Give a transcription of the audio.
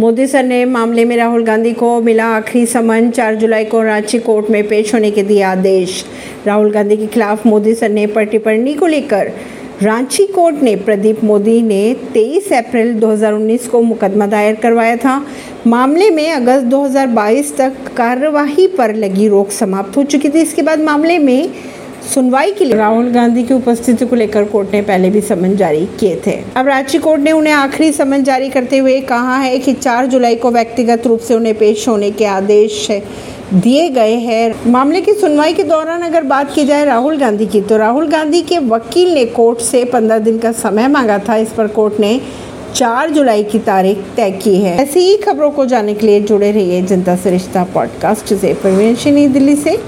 Modi sir ने मामले में राहुल गांधी को मिला आखिरी समन 4 जुलाई को रांची कोर्ट में पेश होने के दिया आदेश। राहुल गांधी के खिलाफ मोदी सर ने पर टिप्पणी को लेकर रांची कोर्ट ने प्रदीप मोदी ने 23 अप्रैल 2019 को मुकदमा दायर करवाया था। मामले में अगस्त 2022 तक कार्यवाही पर लगी रोक समाप्त हो चुकी थी। इसके बाद मामले में सुनवाई के लिए राहुल गांधी की उपस्थिति को लेकर कोर्ट ने पहले भी समन जारी किए थे। अब रांची कोर्ट ने उन्हें आखिरी समन जारी करते हुए कहा है कि 4 जुलाई को व्यक्तिगत रूप से उन्हें पेश होने के आदेश दिए गए हैं। मामले की सुनवाई के दौरान अगर बात की जाए राहुल गांधी की तो राहुल गांधी के वकील ने कोर्ट से 15 दिन का समय मांगा था। इस पर कोर्ट ने चार जुलाई की तारीख तय की है। ऐसी ही खबरों को जानने के लिए जुड़े रहिए जनता से रिश्ता पॉडकास्ट से। परवीन दिल्ली से।